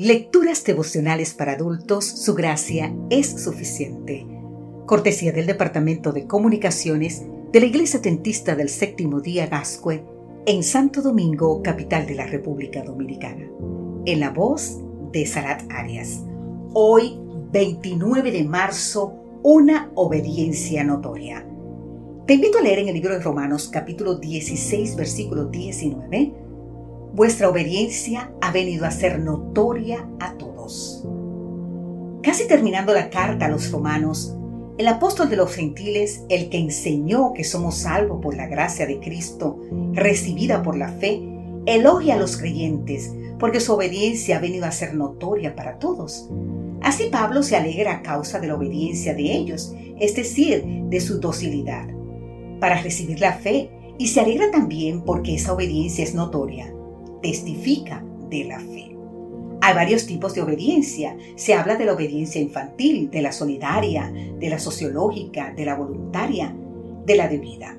Lecturas devocionales para adultos, su gracia es suficiente. Cortesía del Departamento de Comunicaciones de la Iglesia Tentista del Séptimo Día Gascue en Santo Domingo, capital de la República Dominicana. En la voz de Sarat Arias. Hoy, 29 de marzo, una obediencia notoria. Te invito a leer en el libro de Romanos capítulo 16, versículo 19 vuestra obediencia ha venido a ser notoria a todos. Casi terminando la carta a los romanos, el apóstol de los gentiles, el que enseñó que somos salvos por la gracia de Cristo, recibida por la fe, elogia a los creyentes porque su obediencia ha venido a ser notoria para todos. Así Pablo se alegra a causa de la obediencia de ellos, es decir, de su docilidad, para recibir la fe, y se alegra también porque esa obediencia es notoria testifica de la fe. Hay varios tipos de obediencia. Se habla de la obediencia infantil, de la solidaria, de la sociológica, de la voluntaria, de la debida.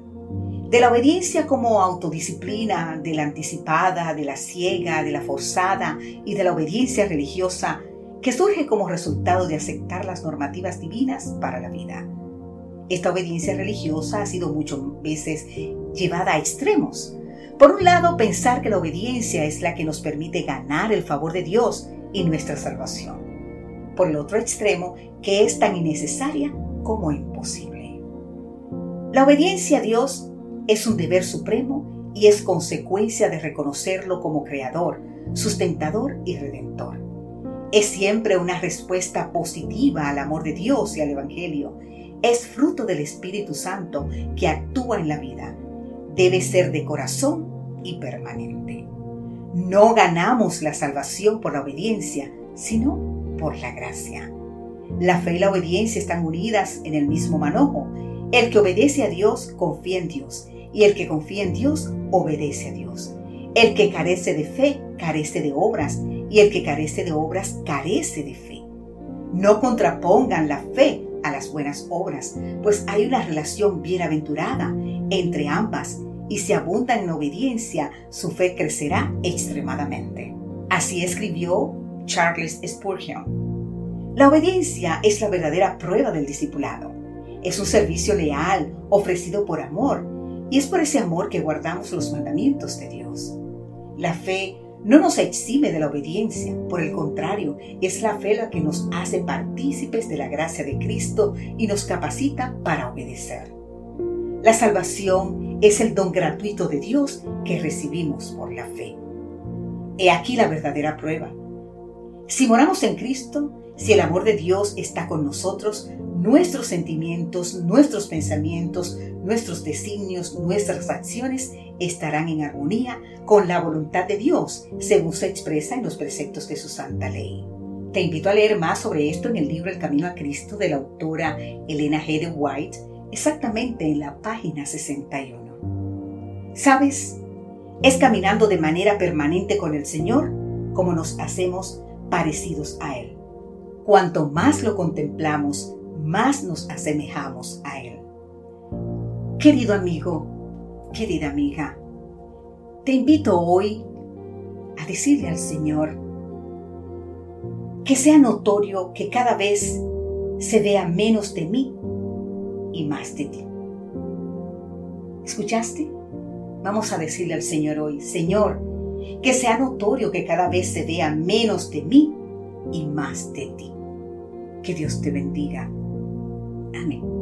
De la obediencia como autodisciplina, de la anticipada, de la ciega, de la forzada y de la obediencia religiosa que surge como resultado de aceptar las normativas divinas para la vida. Esta obediencia religiosa ha sido muchas veces llevada a extremos, por un lado, pensar que la obediencia es la que nos permite ganar el favor de Dios y nuestra salvación. Por el otro extremo, que es tan innecesaria como imposible. La obediencia a Dios es un deber supremo y es consecuencia de reconocerlo como creador, sustentador y redentor. Es siempre una respuesta positiva al amor de Dios y al Evangelio. Es fruto del Espíritu Santo que actúa en la vida debe ser de corazón y permanente. No ganamos la salvación por la obediencia, sino por la gracia. La fe y la obediencia están unidas en el mismo manojo. El que obedece a Dios confía en Dios y el que confía en Dios obedece a Dios. El que carece de fe carece de obras y el que carece de obras carece de fe. No contrapongan la fe a las buenas obras, pues hay una relación bienaventurada entre ambas y si abunda en obediencia, su fe crecerá extremadamente. Así escribió Charles Spurgeon. La obediencia es la verdadera prueba del discipulado. Es un servicio leal ofrecido por amor y es por ese amor que guardamos los mandamientos de Dios. La fe no nos exime de la obediencia, por el contrario, es la fe la que nos hace partícipes de la gracia de Cristo y nos capacita para obedecer. La salvación es el don gratuito de Dios que recibimos por la fe. He aquí la verdadera prueba. Si moramos en Cristo, si el amor de Dios está con nosotros, nuestros sentimientos, nuestros pensamientos, nuestros designios, nuestras acciones estarán en armonía con la voluntad de Dios, según se expresa en los preceptos de su santa ley. Te invito a leer más sobre esto en el libro El Camino a Cristo de la autora Elena G. White exactamente en la página 61. ¿Sabes? Es caminando de manera permanente con el Señor como nos hacemos parecidos a Él. Cuanto más lo contemplamos, más nos asemejamos a Él. Querido amigo, querida amiga, te invito hoy a decirle al Señor que sea notorio que cada vez se vea menos de mí y más de ti. ¿Escuchaste? Vamos a decirle al Señor hoy, Señor, que sea notorio que cada vez se vea menos de mí y más de ti. Que Dios te bendiga. Amén.